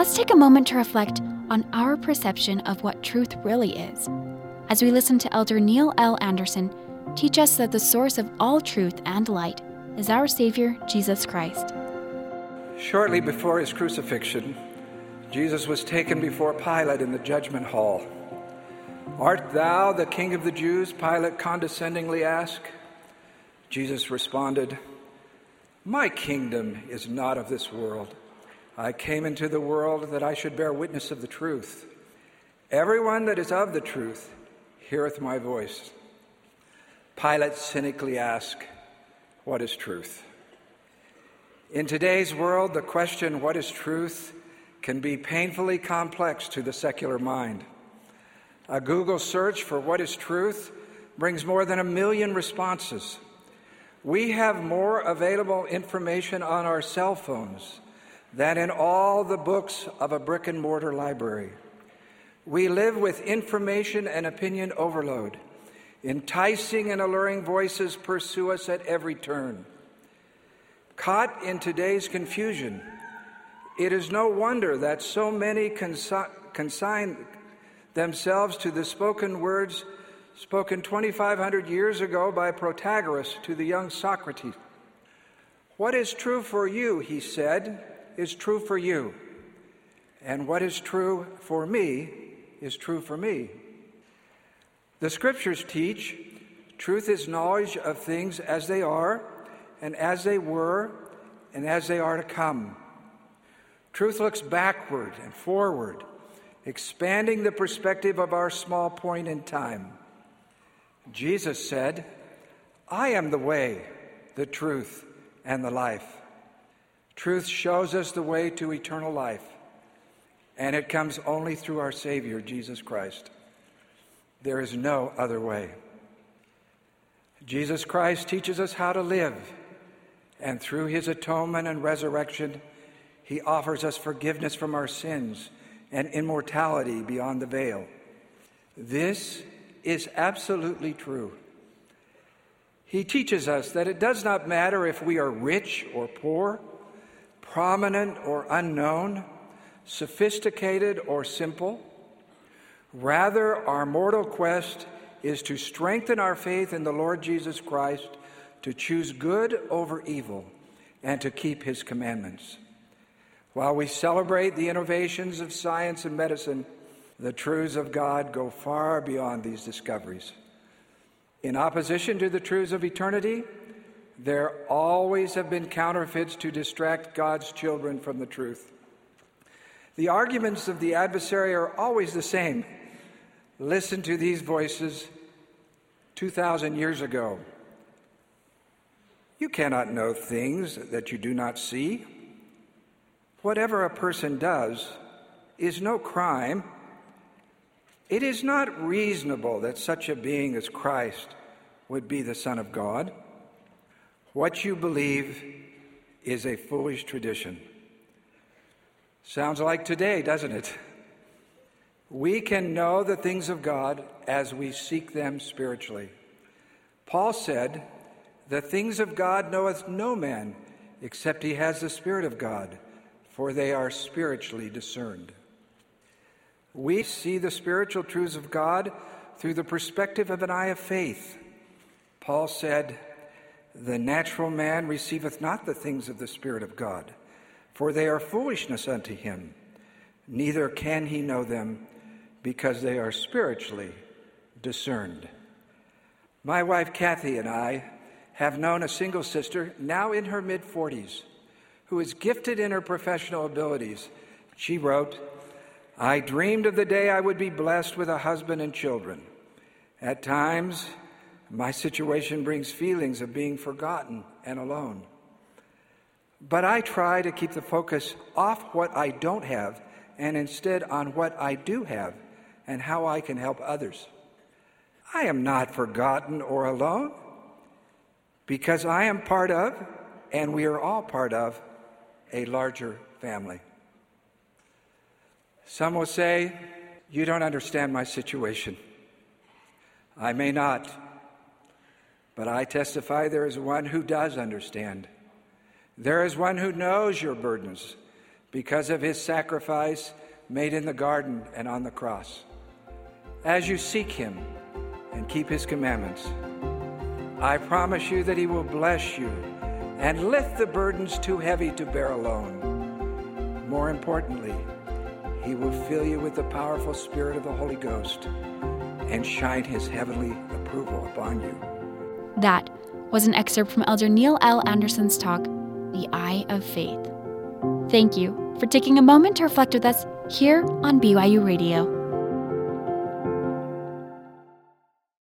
let's take a moment to reflect on our perception of what truth really is. As we listen to Elder Neil L. Andersen teach us that the source of all truth and light is our Savior, Jesus Christ. Shortly before his crucifixion, Jesus was taken before Pilate in the judgment hall. Art thou the king of the Jews? Pilate condescendingly asked. Jesus responded, My kingdom is not of this world. I came into the world that I should bear witness of the truth. Everyone that is of the truth heareth my voice. Pilate cynically asked, What is truth? In today's world, the question, What is truth? can be painfully complex to the secular mind. A Google search for what is truth brings more than a million responses. We have more available information on our cell phones than in all the books of a brick and mortar library. We live with information and opinion overload. Enticing and alluring voices pursue us at every turn. Caught in today's confusion, it is no wonder that so many consi- consign themselves to the spoken words spoken 2,500 years ago by Protagoras to the young Socrates. What is true for you, he said, is true for you. And what is true for me is true for me. The scriptures teach truth is knowledge of things as they are, and as they were, and as they are to come. Truth looks backward and forward, expanding the perspective of our small point in time. Jesus said, I am the way, the truth, and the life. Truth shows us the way to eternal life, and it comes only through our Savior, Jesus Christ. There is no other way. Jesus Christ teaches us how to live, and through his atonement and resurrection, he offers us forgiveness from our sins and immortality beyond the veil. This is absolutely true. He teaches us that it does not matter if we are rich or poor, prominent or unknown, sophisticated or simple. Rather, our mortal quest is to strengthen our faith in the Lord Jesus Christ, to choose good over evil, and to keep his commandments. While we celebrate the innovations of science and medicine, the truths of God go far beyond these discoveries. In opposition to the truths of eternity, there always have been counterfeits to distract God's children from the truth. The arguments of the adversary are always the same Listen to these voices 2,000 years ago. You cannot know things that you do not see. Whatever a person does is no crime. It is not reasonable that such a being as Christ would be the Son of God. What you believe is a foolish tradition. Sounds like today, doesn't it? We can know the things of God as we seek them spiritually. Paul said, The things of God knoweth no man except he has the Spirit of God, for they are spiritually discerned. We see the spiritual truths of God through the perspective of an eye of faith. Paul said, The natural man receiveth not the things of the Spirit of God, for they are foolishness unto him, neither can he know them because they are spiritually discerned. My wife Kathy and I have known a single sister, now in her mid 40s, who is gifted in her professional abilities. She wrote, I dreamed of the day I would be blessed with a husband and children. At times, my situation brings feelings of being forgotten and alone. But I try to keep the focus off what I don't have and instead on what I do have and how I can help others. I am not forgotten or alone because I am part of, and we are all part of, a larger family. Some will say, You don't understand my situation. I may not, but I testify there is one who does understand. There is one who knows your burdens. because of his sacrifice made in the garden and on the cross. As you seek him and keep his commandments, I promise you that he will bless you and lift the burdens too heavy to bear alone. More importantly, he will fill you with the powerful Spirit of the Holy Ghost and shine his heavenly approval upon you. That was an excerpt from Elder Neil L. Andersen's talk, The Eye of Faith. Thank you for taking a moment to reflect with us here on BYU Radio.